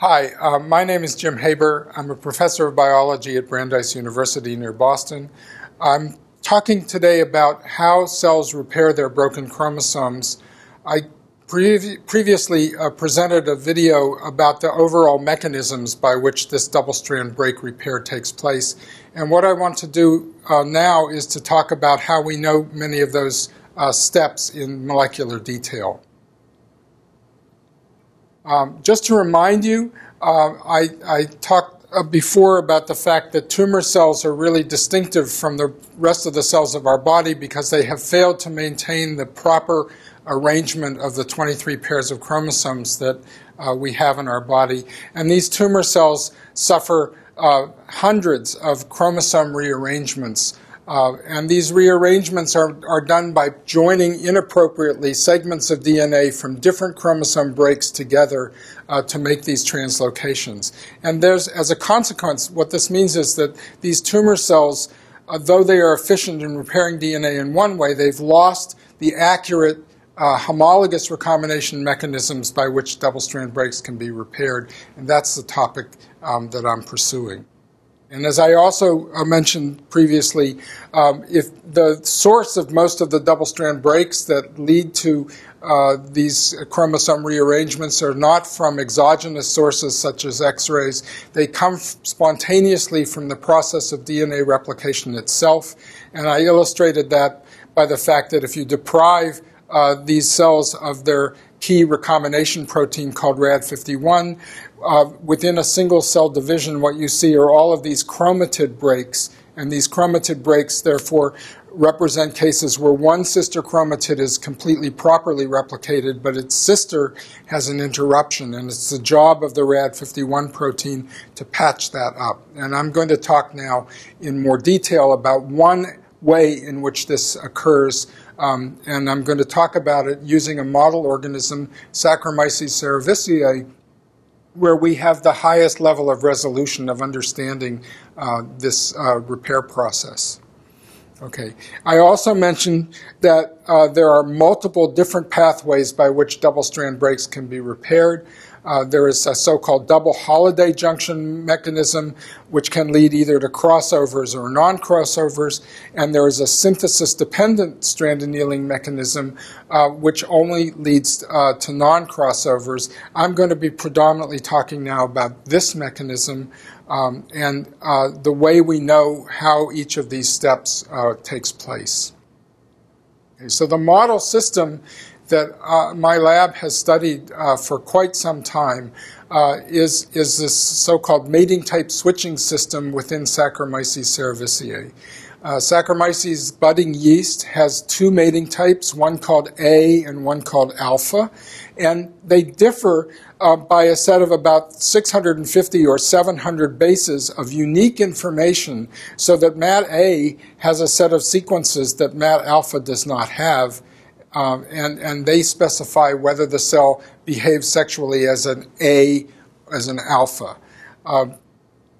Hi, uh, my name is Jim Haber. I'm a professor of biology at Brandeis University near Boston. I'm talking today about how cells repair their broken chromosomes. I pre- previously uh, presented a video about the overall mechanisms by which this double strand break repair takes place. And what I want to do uh, now is to talk about how we know many of those uh, steps in molecular detail. Um, just to remind you, uh, I, I, talked uh, before about the fact that tumor cells are really distinctive from the rest of the cells of our body because they have failed to maintain the proper arrangement of the 23 pairs of chromosomes that uh, we have in our body. And these tumor cells suffer uh, hundreds of chromosome rearrangements uh, and these rearrangements are, are done by joining inappropriately segments of DNA from different chromosome breaks together uh, to make these translocations. And there's, as a consequence, what this means is that these tumor cells, uh, though they are efficient in repairing DNA in one way, they've lost the accurate uh, homologous recombination mechanisms by which double strand breaks can be repaired. And that's the topic um, that I'm pursuing. And as I also uh, mentioned previously, um, if the source of most of the double strand breaks that lead to uh, these chromosome rearrangements are not from exogenous sources such as X rays, they come spontaneously from the process of DNA replication itself. And I illustrated that by the fact that if you deprive uh, these cells of their key recombination protein called RAD51, uh, within a single cell division, what you see are all of these chromatid breaks, and these chromatid breaks, therefore, represent cases where one sister chromatid is completely properly replicated, but its sister has an interruption, and it's the job of the RAD51 protein to patch that up. And I'm going to talk now in more detail about one way in which this occurs, um, and I'm going to talk about it using a model organism, Saccharomyces cerevisiae, where we have the highest level of resolution of understanding uh, this uh, repair process. Okay. I also mentioned that uh, there are multiple different pathways by which double strand breaks can be repaired. Uh, there is a so-called double Holliday junction mechanism, which can lead either to crossovers or non-crossovers, and there is a synthesis-dependent strand annealing mechanism, uh, which only leads uh, to non-crossovers. I'm going to be predominantly talking now about this mechanism um, and uh, the way we know how each of these steps uh, takes place. Okay, so the model system that uh, my lab has studied uh, for quite some time uh, is, is this so-called mating type switching system within Saccharomyces cerevisiae. Uh, Saccharomyces budding yeast has two mating types, one called A and one called alpha, and they differ uh, by a set of about 650 or 700 bases of unique information so that MAT A has a set of sequences that MAT alpha does not have um, and, and they specify whether the cell behaves sexually as an A, as an alpha. Um,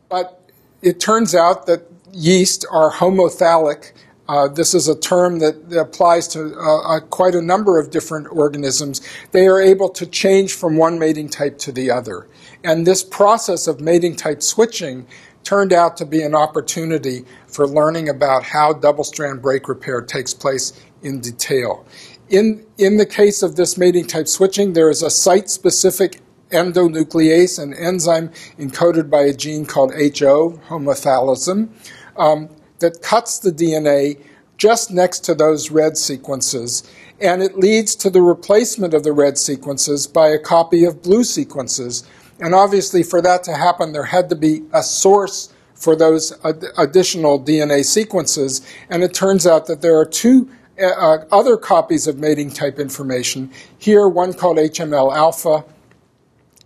but it turns out that yeast are homothallic. Uh, this is a term that applies to uh, quite a number of different organisms. They are able to change from one mating type to the other. And this process of mating type switching turned out to be an opportunity for learning about how double strand break repair takes place in detail. In, in the case of this mating type switching, there is a site specific endonuclease, an enzyme encoded by a gene called HO, homothallism, um, that cuts the DNA just next to those red sequences, and it leads to the replacement of the red sequences by a copy of blue sequences. And obviously, for that to happen, there had to be a source for those ad- additional DNA sequences, and it turns out that there are two uh, other copies of mating type information. Here, one called HML alpha,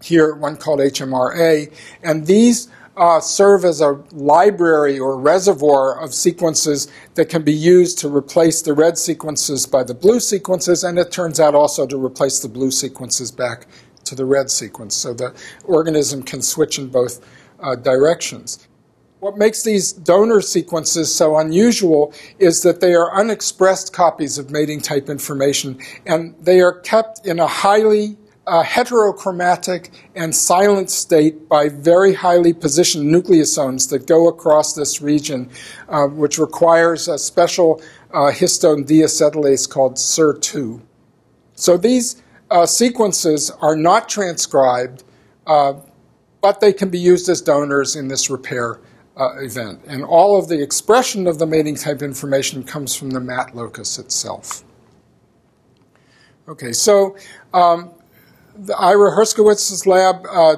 here, one called HMRA, and these uh, serve as a library or reservoir of sequences that can be used to replace the red sequences by the blue sequences, and it turns out also to replace the blue sequences back to the red sequence. So the organism can switch in both uh, directions. What makes these donor sequences so unusual is that they are unexpressed copies of mating type information, and they are kept in a highly a heterochromatic and silent state by very highly positioned nucleosomes that go across this region, uh, which requires a special uh, histone deacetylase called SIR2. So these uh, sequences are not transcribed, uh, but they can be used as donors in this repair uh, event. And all of the expression of the mating type information comes from the MAT locus itself. Okay, so um, Ira Herskowitz's lab uh,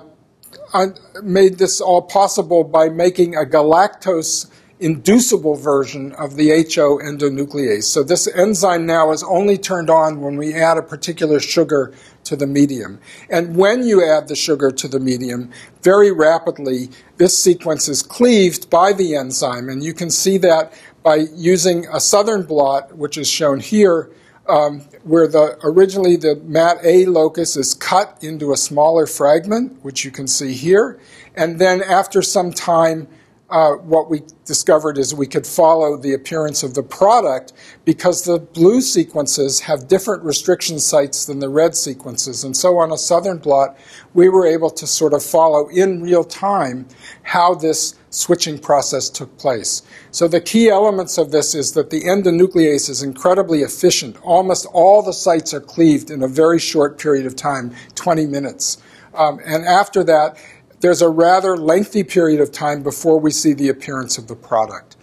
made this all possible by making a galactose inducible version of the HO endonuclease. So this enzyme now is only turned on when we add a particular sugar to the medium. And when you add the sugar to the medium, very rapidly, this sequence is cleaved by the enzyme. And you can see that by using a southern blot, which is shown here, um, where the originally the mat A locus is cut into a smaller fragment, which you can see here, and then after some time, uh, what we discovered is we could follow the appearance of the product because the blue sequences have different restriction sites than the red sequences. And so on a southern blot, we were able to sort of follow in real time how this switching process took place. So the key elements of this is that the endonuclease is incredibly efficient. Almost all the sites are cleaved in a very short period of time, 20 minutes. Um, and after that, there's a rather lengthy period of time before we see the appearance of the product.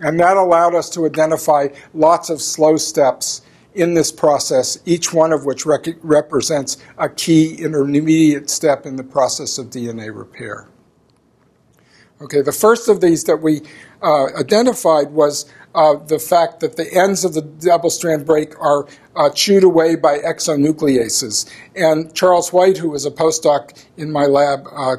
And that allowed us to identify lots of slow steps in this process, each one of which rec- represents a key intermediate step in the process of DNA repair. Okay, the first of these that we uh, identified was uh, the fact that the ends of the double strand break are uh, chewed away by exonucleases. And Charles White, who was a postdoc in my lab, uh,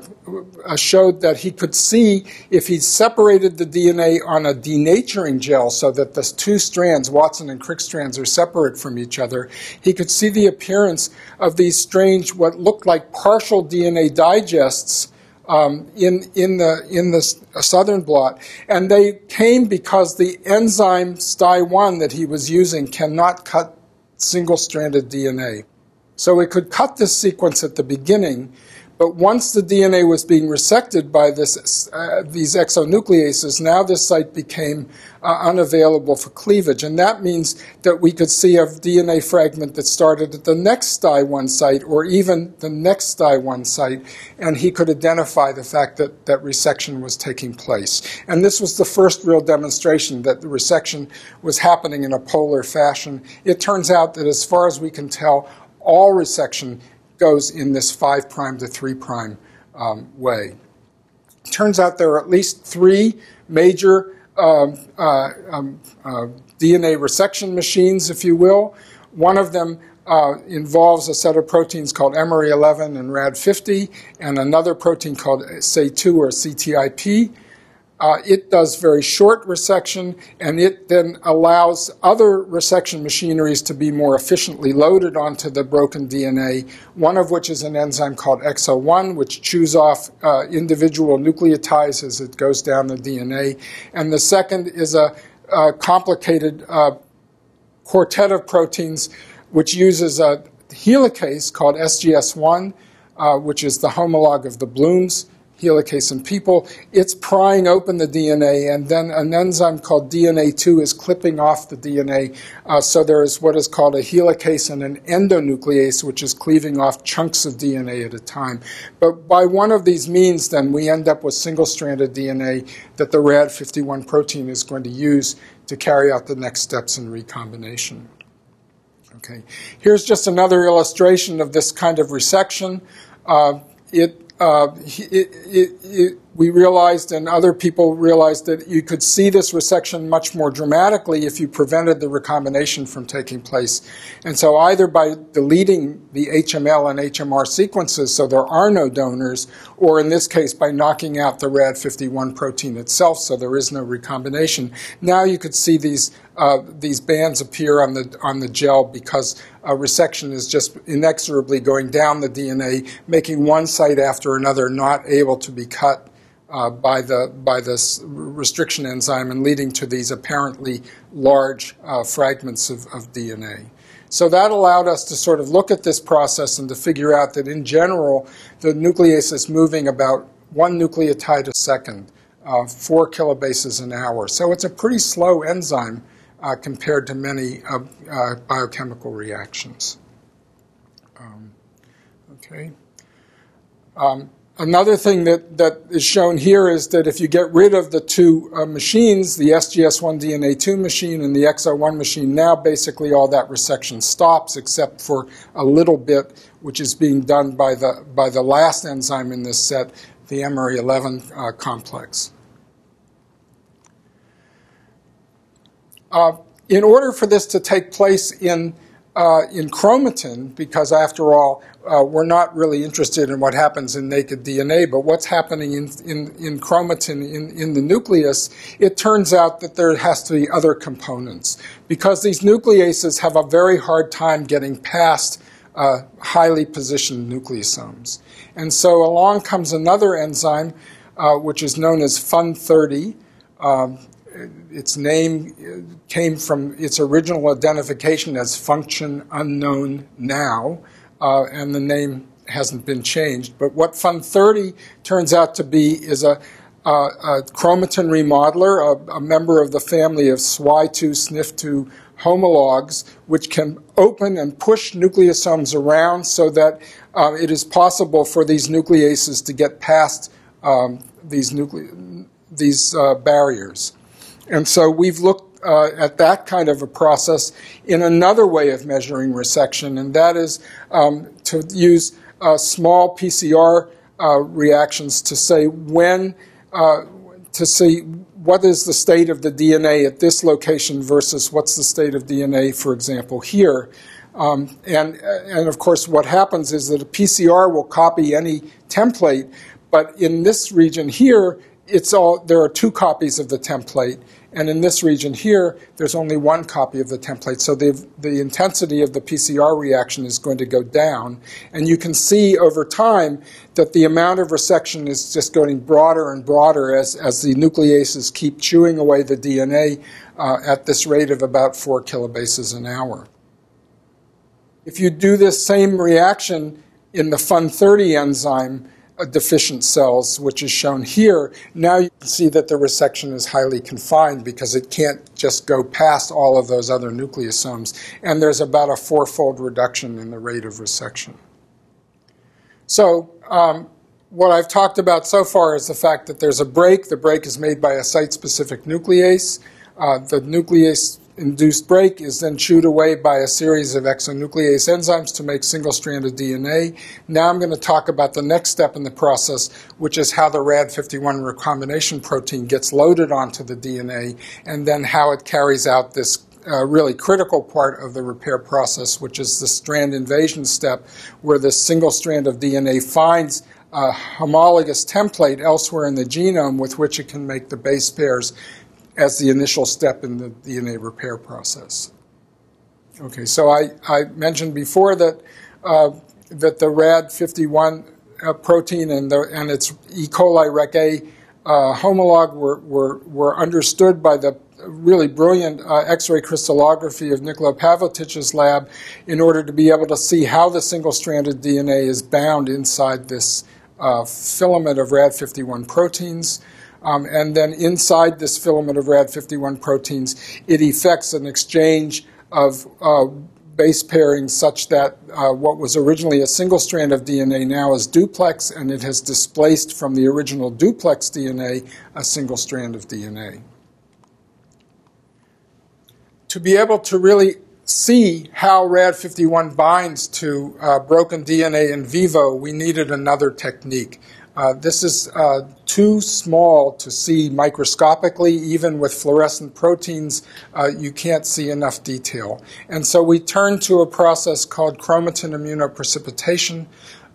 uh, showed that he could see if he separated the DNA on a denaturing gel so that the two strands, Watson and Crick strands, are separate from each other, he could see the appearance of these strange, what looked like partial DNA digests um, in, in, the, in the southern blot. And they came because the enzyme STY1 that he was using cannot cut single stranded DNA. So it could cut this sequence at the beginning, but once the DNA was being resected by this, uh, these exonucleases, now this site became uh, unavailable for cleavage. And that means that we could see a DNA fragment that started at the next STY1 site or even the next STY1 site, and he could identify the fact that, that resection was taking place. And this was the first real demonstration that the resection was happening in a polar fashion. It turns out that as far as we can tell, all resection goes in this 5' prime to 3' um, way. Turns out there are at least three major um, uh, um, uh, DNA resection machines, if you will. One of them uh, involves a set of proteins called Mre11 and RAD50, and another protein called Sae2 or CTIP. Uh, it does very short resection, and it then allows other resection machineries to be more efficiently loaded onto the broken DNA, one of which is an enzyme called EXO1, which chews off uh, individual nucleotides as it goes down the DNA. And the second is a, a complicated uh, quartet of proteins which uses a helicase called SGS1, uh, which is the homologue of the Blooms helicase in people, it's prying open the DNA, and then an enzyme called DNA2 is clipping off the DNA. Uh, so there is what is called a helicase and an endonuclease, which is cleaving off chunks of DNA at a time. But by one of these means, then we end up with single stranded DNA that the RAD51 protein is going to use to carry out the next steps in recombination. Okay, here's just another illustration of this kind of resection. Uh, it uh, it, it, it, we realized, and other people realized, that you could see this resection much more dramatically if you prevented the recombination from taking place. And so, either by deleting the HML and HMR sequences so there are no donors, or in this case, by knocking out the RAD51 protein itself so there is no recombination, now you could see these uh, these bands appear on the on the gel because a resection is just inexorably going down the DNA, making one site after another not able to be cut uh, by the by this restriction enzyme and leading to these apparently large uh, fragments of, of DNA. So that allowed us to sort of look at this process and to figure out that in general, the nuclease is moving about one nucleotide a second, uh, four kilobases an hour. So it's a pretty slow enzyme uh, compared to many uh, uh biochemical reactions. Um, okay. Um, Another thing that, that is shown here is that if you get rid of the two uh, machines, the SGS1 DNA2 machine and the EXO1 machine, now basically all that resection stops except for a little bit, which is being done by the, by the last enzyme in this set, the Mre11 uh, complex. Uh, in order for this to take place in, uh, in chromatin, because after all, uh, we're not really interested in what happens in naked DNA, but what's happening in, in, in chromatin in, in the nucleus, it turns out that there has to be other components. Because these nucleases have a very hard time getting past uh, highly positioned nucleosomes. And so along comes another enzyme, uh, which is known as FUN30. Um, its name came from its original identification as function unknown now uh, and the name hasn't been changed. But what FUN30 turns out to be is a, a, a chromatin remodeler, a, a, member of the family of SWI2, SNF2 homologs, which can open and push nucleosomes around so that uh, it is possible for these nucleases to get past um, these, nucle- these uh, barriers. And so we've looked uh, at that kind of a process in another way of measuring resection, and that is um, to use uh, small PCR uh, reactions to say when, uh, to see what is the state of the DNA at this location versus what's the state of DNA, for example, here. Um, and, and of course, what happens is that a PCR will copy any template, but in this region here, it's all, there are two copies of the template. And in this region here, there's only one copy of the template. So the, the intensity of the PCR reaction is going to go down. And you can see over time that the amount of resection is just getting broader and broader as, as the nucleases keep chewing away the DNA uh, at this rate of about four kilobases an hour. If you do this same reaction in the FUN30 enzyme, deficient cells, which is shown here, now you can see that the resection is highly confined because it can't just go past all of those other nucleosomes. And there's about a fourfold reduction in the rate of resection. So, um, what I've talked about so far is the fact that there's a break. The break is made by a site specific nuclease. Uh, the nuclease induced break is then chewed away by a series of exonuclease enzymes to make single stranded DNA. Now I'm going to talk about the next step in the process, which is how the RAD51 recombination protein gets loaded onto the DNA and then how it carries out this uh, really critical part of the repair process, which is the strand invasion step, where this single strand of DNA finds a homologous template elsewhere in the genome with which it can make the base pairs as the initial step in the DNA repair process. Okay, so I, I mentioned before that uh, that the RAD51 uh, protein and, the, and its E. coli REC-A uh, homolog were, were, were understood by the really brilliant uh, X-ray crystallography of Nikola Pavletich's lab in order to be able to see how the single-stranded DNA is bound inside this uh, filament of RAD51 proteins. Um, and then inside this filament of RAD51 proteins, it effects an exchange of uh, base pairings such that uh, what was originally a single strand of DNA now is duplex, and it has displaced from the original duplex DNA a single strand of DNA. To be able to really see how RAD51 binds to uh, broken DNA in vivo, we needed another technique. Uh, this is uh, too small to see microscopically. Even with fluorescent proteins, uh, you can't see enough detail. And so we turn to a process called chromatin immunoprecipitation,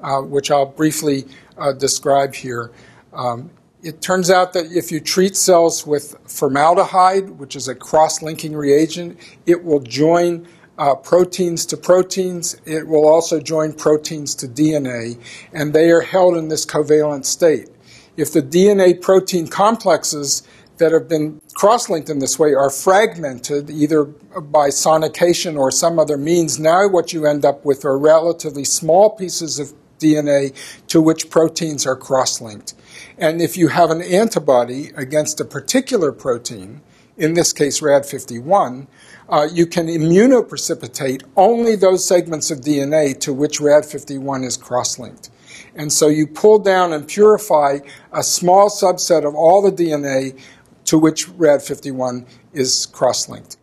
uh, which I'll briefly uh, describe here. Um, it turns out that if you treat cells with formaldehyde, which is a cross linking reagent, it will join uh, proteins to proteins. It will also join proteins to DNA, and they are held in this covalent state. If the DNA protein complexes that have been cross linked in this way are fragmented either by sonication or some other means, now what you end up with are relatively small pieces of DNA to which proteins are cross linked. And if you have an antibody against a particular protein, in this case RAD51, uh, you can immunoprecipitate only those segments of DNA to which RAD51 is cross linked. And so you pull down and purify a small subset of all the DNA to which RAD51 is cross linked.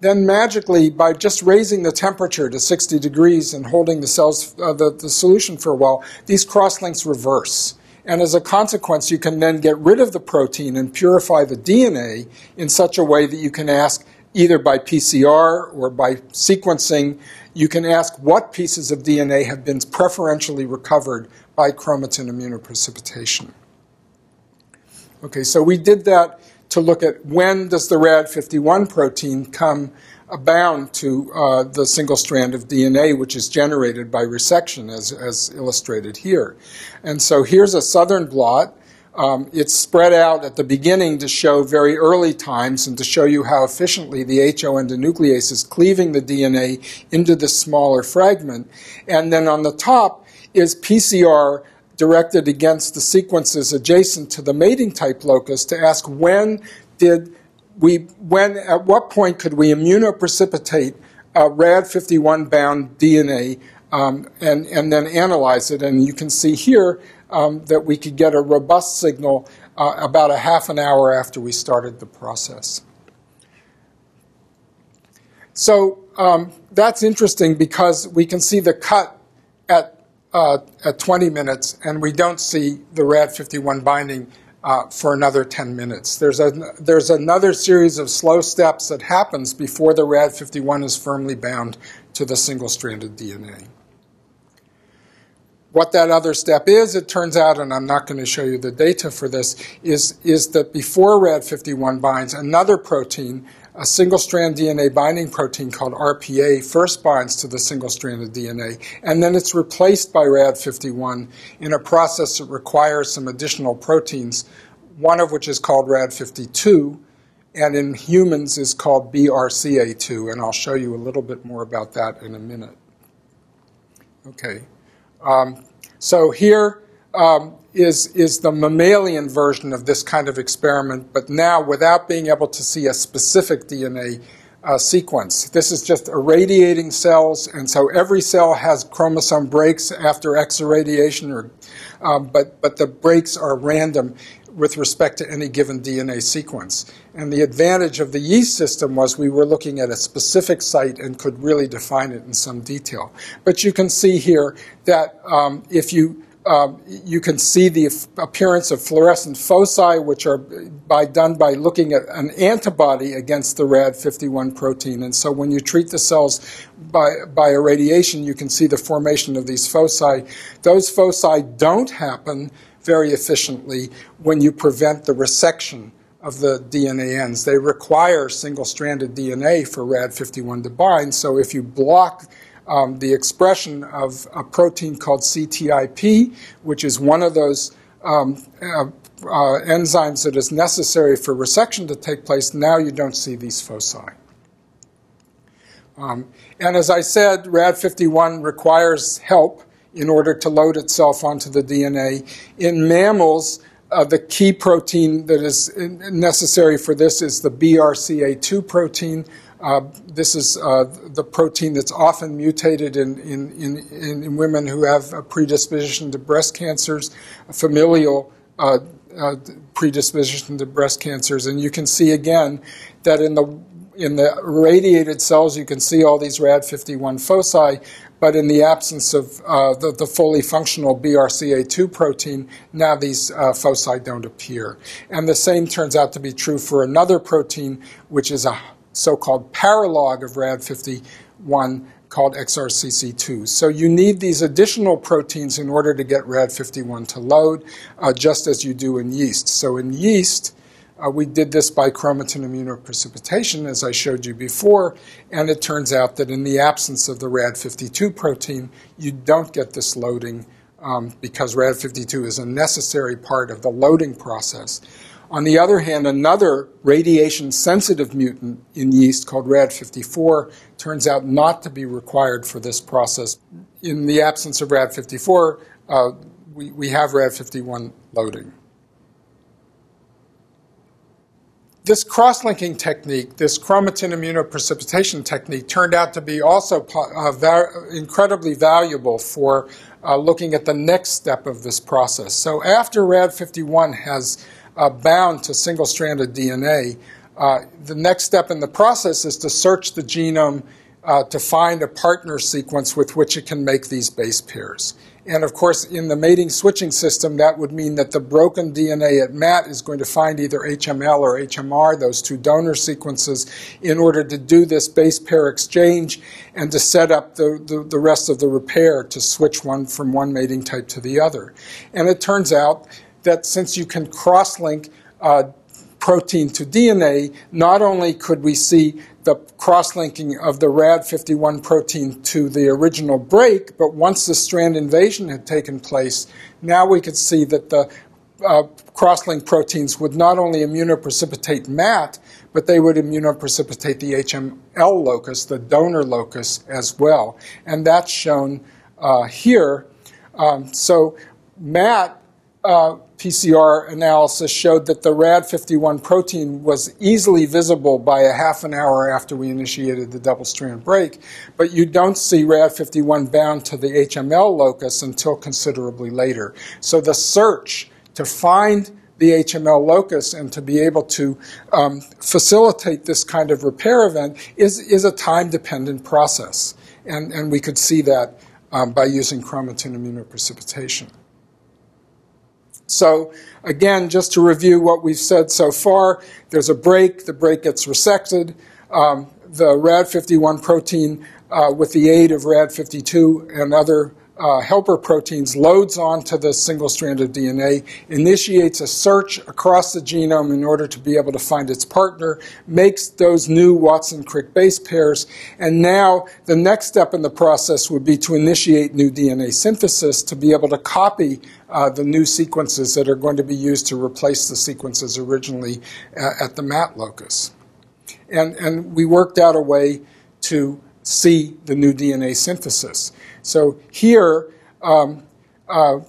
Then magically, by just raising the temperature to 60 degrees and holding the cells, uh, the, the solution for a while, these cross links reverse. And as a consequence, you can then get rid of the protein and purify the DNA in such a way that you can ask either by PCR or by sequencing, you can ask what pieces of DNA have been preferentially recovered chromatin immunoprecipitation. Okay, so we did that to look at when does the RAD51 protein come bound to uh, the single strand of DNA, which is generated by resection, as, as illustrated here. And so here's a southern blot. Um, it's spread out at the beginning to show very early times and to show you how efficiently the HO endonuclease is cleaving the DNA into this smaller fragment. And then on the top is PCR directed against the sequences adjacent to the mating type locus to ask when did we, when, at what point could we immunoprecipitate uh, RAD51 bound DNA um, and, and then analyze it? And you can see here um, that we could get a robust signal uh, about a half an hour after we started the process. So um, that's interesting because we can see the cut at, uh, at 20 minutes and we don't see the RAD51 binding uh, for another 10 minutes. There's, a, there's another series of slow steps that happens before the RAD51 is firmly bound to the single-stranded DNA. What that other step is, it turns out, and I'm not going to show you the data for this, is, is that before RAD51 binds, another protein, a single strand DNA binding protein called RPA, first binds to the single strand of DNA, and then it's replaced by RAD51 in a process that requires some additional proteins, one of which is called RAD52, and in humans is called BRCA2, and I'll show you a little bit more about that in a minute. Okay. Um, so here um, is is the mammalian version of this kind of experiment, but now without being able to see a specific DNA uh, sequence. This is just irradiating cells, and so every cell has chromosome breaks after X irradiation, or, um, but, but the breaks are random with respect to any given DNA sequence. And the advantage of the yeast system was we were looking at a specific site and could really define it in some detail. But you can see here that um, if you um, you can see the appearance of fluorescent foci, which are by, done by looking at an antibody against the RAD51 protein. And so when you treat the cells by, by irradiation, you can see the formation of these foci. Those foci don't happen very efficiently when you prevent the resection of the DNA ends. They require single stranded DNA for RAD51 to bind. So if you block um, the expression of a protein called CTIP, which is one of those um, uh, uh, enzymes that is necessary for resection to take place, now you don't see these foci. Um, and as I said, RAD51 requires help in order to load itself onto the DNA. In mammals, uh, the key protein that is necessary for this is the BRCA2 protein. Uh, this is uh, the protein that's often mutated in, in, in, in, women who have a predisposition to breast cancers, familial uh, uh, predisposition to breast cancers. And you can see again that in the in the radiated cells, you can see all these RAD51 foci, but in the absence of uh, the, the, fully functional BRCA2 protein, now these uh, foci don't appear. And the same turns out to be true for another protein, which is a so called paralog of RAD51 called XRCC2. So you need these additional proteins in order to get RAD51 to load, uh, just as you do in yeast. So in yeast, uh, we did this by chromatin immunoprecipitation, as I showed you before, and it turns out that in the absence of the RAD52 protein, you don't get this loading um, because RAD52 is a necessary part of the loading process. On the other hand, another radiation sensitive mutant in yeast called RAD54 turns out not to be required for this process. In the absence of RAD54, uh, we, we have RAD51 loading. This cross-linking technique, this chromatin immunoprecipitation technique, turned out to be also uh, va- incredibly valuable for uh, looking at the next step of this process. So after RAD51 has uh, bound to single-stranded DNA, uh, the next step in the process is to search the genome uh, to find a partner sequence with which it can make these base pairs. And of course, in the mating switching system, that would mean that the broken DNA at MAT is going to find either HML or HMR, those two donor sequences, in order to do this base pair exchange and to set up the, the, the rest of the repair to switch one from one mating type to the other. And it turns out that since you can cross link uh, protein to DNA, not only could we see the cross-linking of the RAD51 protein to the original break, but once the strand invasion had taken place, now we could see that the uh, cross-link proteins would not only immunoprecipitate MAT, but they would immunoprecipitate the HML locus, the donor locus, as well. And that's shown uh, here. Um, so MAT uh, PCR analysis showed that the RAD51 protein was easily visible by a half an hour after we initiated the double strand break, but you don't see RAD51 bound to the HML locus until considerably later. So the search to find the HML locus and to be able to um, facilitate this kind of repair event is, is a time dependent process. And, and we could see that um, by using chromatin immunoprecipitation. So again, just to review what we've said so far, there's a break, the break gets resected. Um, the RAD51 protein, uh, with the aid of RAD52 and other uh, helper proteins loads onto the single strand of DNA, initiates a search across the genome in order to be able to find its partner, makes those new Watson Crick base pairs, and now the next step in the process would be to initiate new DNA synthesis to be able to copy uh, the new sequences that are going to be used to replace the sequences originally uh, at the MAT locus. And, and we worked out a way to see the new DNA synthesis. So here, um, uh,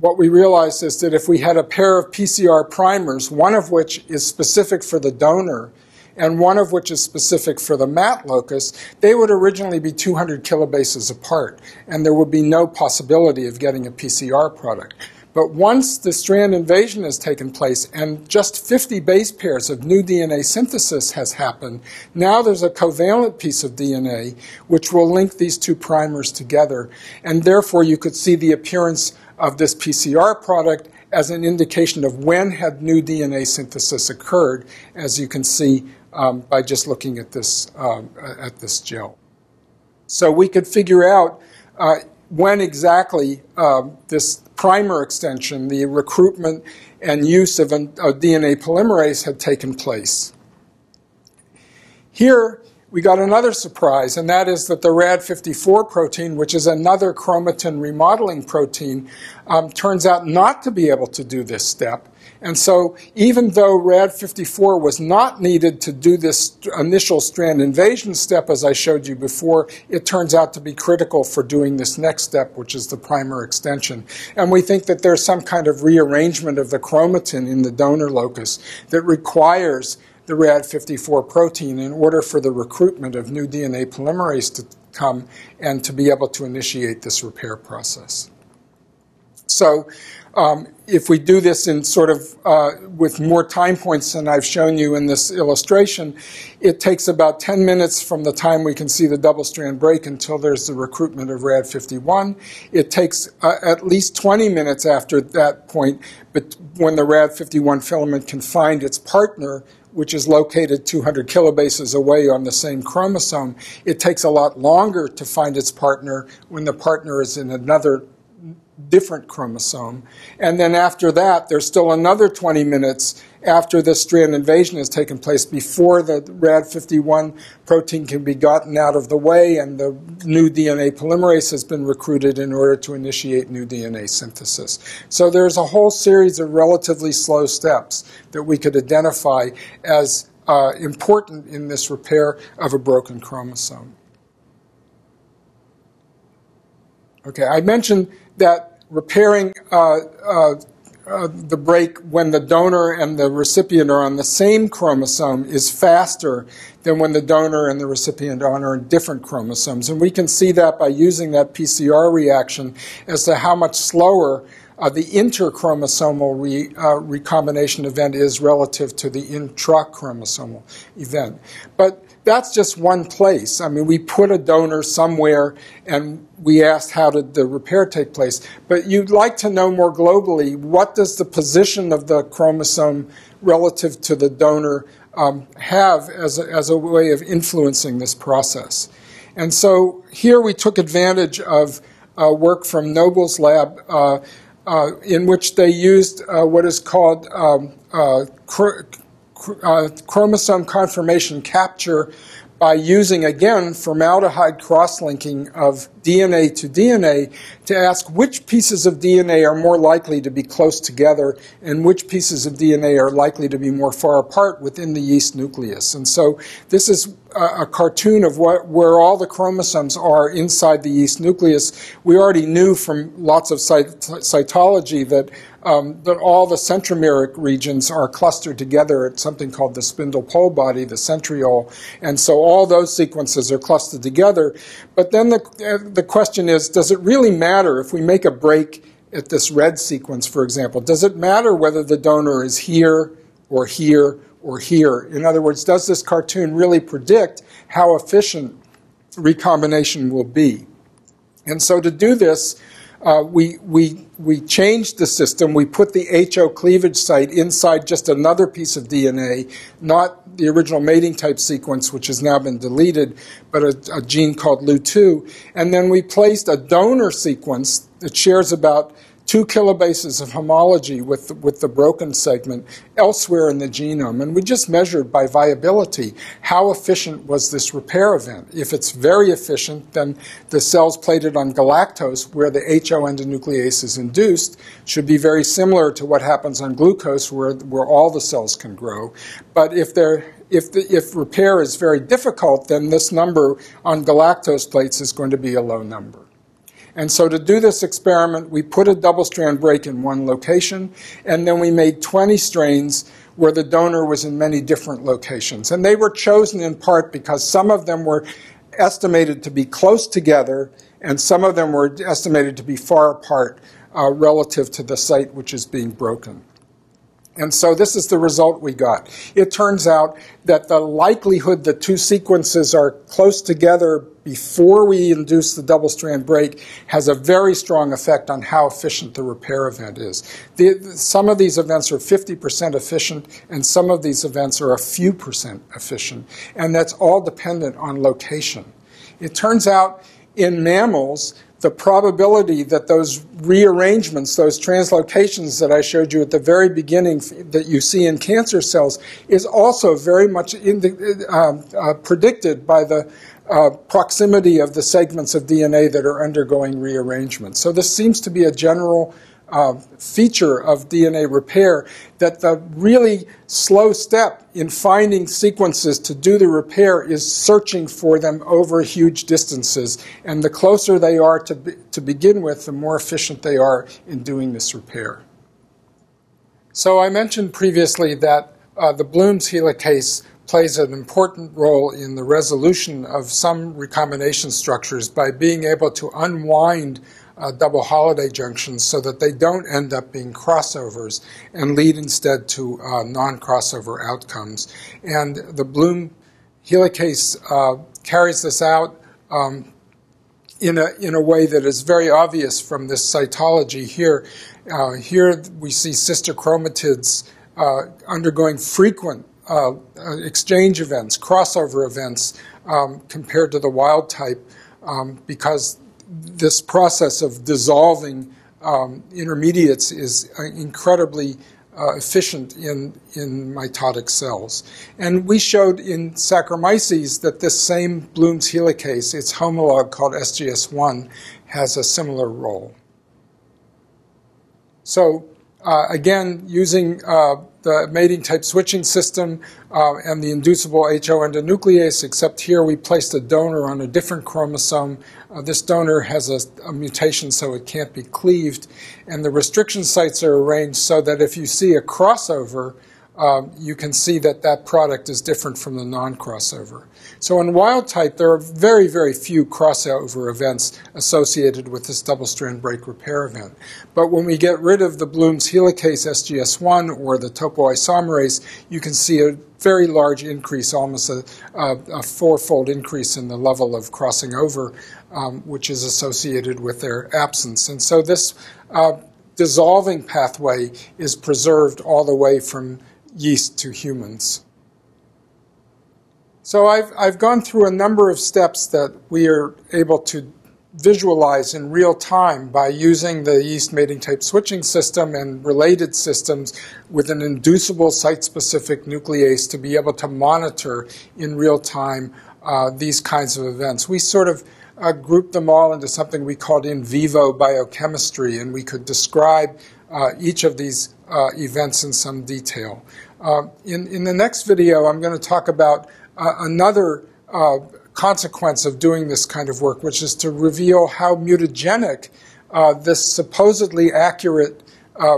what we realized is that if we had a pair of PCR primers, one of which is specific for the donor and one of which is specific for the MAT locus, they would originally be 200 kilobases apart, and there would be no possibility of getting a PCR product. But once the strand invasion has taken place and just 50 base pairs of new DNA synthesis has happened, now there's a covalent piece of DNA which will link these two primers together. And therefore, you could see the appearance of this PCR product as an indication of when had new DNA synthesis occurred, as you can see um, by just looking at this, um, at this gel. So we could figure out uh, when exactly um, this primer extension, the recruitment and use of a, a DNA polymerase had taken place. Here, we got another surprise, and that is that the RAD54 protein, which is another chromatin remodeling protein, um, turns out not to be able to do this step. And so, even though RAD54 was not needed to do this initial strand invasion step, as I showed you before, it turns out to be critical for doing this next step, which is the primer extension. And we think that there's some kind of rearrangement of the chromatin in the donor locus that requires the RAD54 protein in order for the recruitment of new DNA polymerase to come and to be able to initiate this repair process. So, um, if we do this in sort of uh, with more time points than I've shown you in this illustration, it takes about 10 minutes from the time we can see the double strand break until there's the recruitment of RAD51. It takes uh, at least 20 minutes after that point, but when the RAD51 filament can find its partner, which is located 200 kilobases away on the same chromosome, it takes a lot longer to find its partner when the partner is in another different chromosome. And then after that, there's still another 20 minutes after the strand invasion has taken place before the RAD51 protein can be gotten out of the way and the new DNA polymerase has been recruited in order to initiate new DNA synthesis. So there's a whole series of relatively slow steps that we could identify as uh, important in this repair of a broken chromosome. Okay, I mentioned that repairing uh, uh, uh, the break when the donor and the recipient are on the same chromosome is faster than when the donor and the recipient are on different chromosomes. And we can see that by using that PCR reaction as to how much slower uh, the interchromosomal re, uh, recombination event is relative to the intrachromosomal event. But that's just one place. I mean, we put a donor somewhere and we asked how did the repair take place. But you'd like to know more globally what does the position of the chromosome relative to the donor um, have as a, as a way of influencing this process. And so here we took advantage of uh, work from Noble's lab uh, uh, in which they used uh, what is called um, uh, uh, chromosome conformation capture by using, again, formaldehyde cross-linking of DNA to DNA to ask which pieces of DNA are more likely to be close together and which pieces of DNA are likely to be more far apart within the yeast nucleus. And so this is a, a cartoon of what, where all the chromosomes are inside the yeast nucleus. We already knew from lots of cytology that um, that all the centromeric regions are clustered together at something called the spindle pole body, the centriole, and so all those sequences are clustered together. But then the, uh, the question is, does it really matter if we make a break at this red sequence, for example? Does it matter whether the donor is here or here or here? In other words, does this cartoon really predict how efficient recombination will be? And so to do this, uh, we, we, we changed the system. We put the HO cleavage site inside just another piece of DNA, not the original mating type sequence, which has now been deleted, but a, a gene called LEU2. And then we placed a donor sequence that shares about two kilobases of homology with the, with the broken segment elsewhere in the genome. And we just measured by viability how efficient was this repair event. If it's very efficient, then the cells plated on galactose, where the HO endonuclease is induced, should be very similar to what happens on glucose, where, where all the cells can grow. But if they're if, the, if repair is very difficult, then this number on galactose plates is going to be a low number. And so to do this experiment, we put a double strand break in one location, and then we made 20 strains where the donor was in many different locations. And they were chosen in part because some of them were estimated to be close together, and some of them were estimated to be far apart uh, relative to the site which is being broken. And so this is the result we got. It turns out that the likelihood that two sequences are close together before we induce the double strand break has a very strong effect on how efficient the repair event is. The, some of these events are 50% efficient, and some of these events are a few percent efficient. And that's all dependent on location. It turns out in mammals, the probability that those rearrangements, those translocations that I showed you at the very beginning that you see in cancer cells, is also very much the, uh, uh, predicted by the uh, proximity of the segments of DNA that are undergoing rearrangement. So this seems to be a general uh, feature of DNA repair that the really slow step in finding sequences to do the repair is searching for them over huge distances. And the closer they are to, be, to begin with, the more efficient they are in doing this repair. So I mentioned previously that uh, the Bloom's helicase plays an important role in the resolution of some recombination structures by being able to unwind uh, double Holliday junctions so that they don't end up being crossovers and lead instead to uh, non crossover outcomes. And the Bloom helicase uh, carries this out. Um, in a, in a way that is very obvious from this cytology here. Uh, here we see sister chromatids uh, undergoing frequent uh, exchange events, crossover events, um, compared to the wild type, um, because this process of dissolving um, intermediates is uh, incredibly uh, efficient in, in mitotic cells. And we showed in Saccharomyces that this same Bloom's helicase, its homologue called SGS1, has a similar role. So uh, again, using uh, the mating type switching system uh, and the inducible HO endonuclease, except here we placed a donor on a different chromosome. Uh, this donor has a, a, mutation so it can't be cleaved, and the restriction sites are arranged so that if you see a crossover, um, you can see that that product is different from the non-crossover. So in wild type, there are very, very few crossover events associated with this double-strand break repair event. But when we get rid of the Bloom's helicase SGS1 or the topoisomerase, you can see a very large increase, almost a, a, a fourfold increase in the level of crossing over, um, which is associated with their absence. And so this uh, dissolving pathway is preserved all the way from yeast to humans. So I've, I've gone through a number of steps that we are able to visualize in real time by using the yeast mating type switching system and related systems with an inducible site-specific nuclease to be able to monitor in real time uh, these kinds of events. We sort of uh, grouped them all into something we called in vivo biochemistry, and we could describe uh, each of these uh, events in some detail. Uh, in, in the next video, I'm going to talk about uh, another uh, consequence of doing this kind of work, which is to reveal how mutagenic uh, this supposedly accurate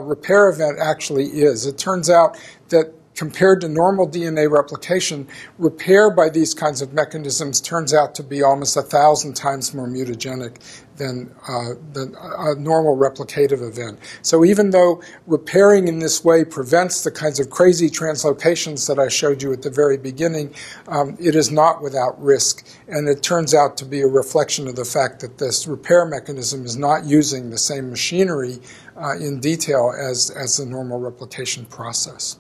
repair event actually is. It turns out that compared to normal DNA replication, repair by these kinds of mechanisms turns out to be almost a thousand times more mutagenic than, uh, than a normal replicative event. So even though repairing in this way prevents the kinds of crazy translocations that I showed you at the very beginning, um, it is not without risk. And it turns out to be a reflection of the fact that this repair mechanism is not using the same machinery uh, in detail as, as the normal replication process.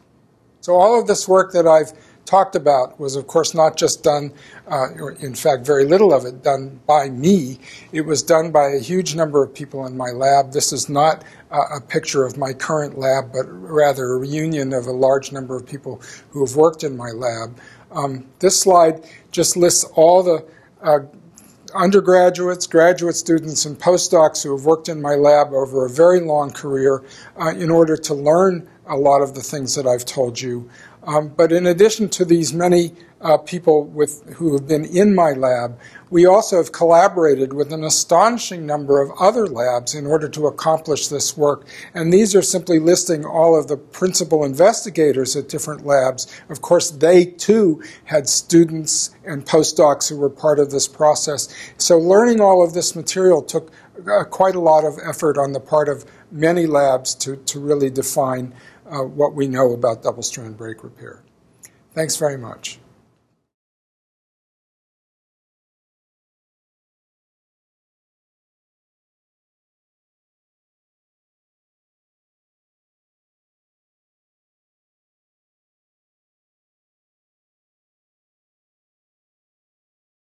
So all of this work that I've talked about was, of course, not just done, uh, in fact, very little of it done by me. It was done by a huge number of people in my lab. This is not a picture of my current lab, but rather a reunion of a large number of people who have worked in my lab. Um, this slide just lists all the uh, undergraduates, graduate students, and postdocs who have worked in my lab over a very long career uh, in order to learn a lot of the things that I've told you. Um, but in addition to these many uh, people with, who have been in my lab, we also have collaborated with an astonishing number of other labs in order to accomplish this work. And these are simply listing all of the principal investigators at different labs. Of course, they too had students and postdocs who were part of this process. So learning all of this material took uh, quite a lot of effort on the part of many labs to, to really define uh, what we know about double strand break repair. Thanks very much.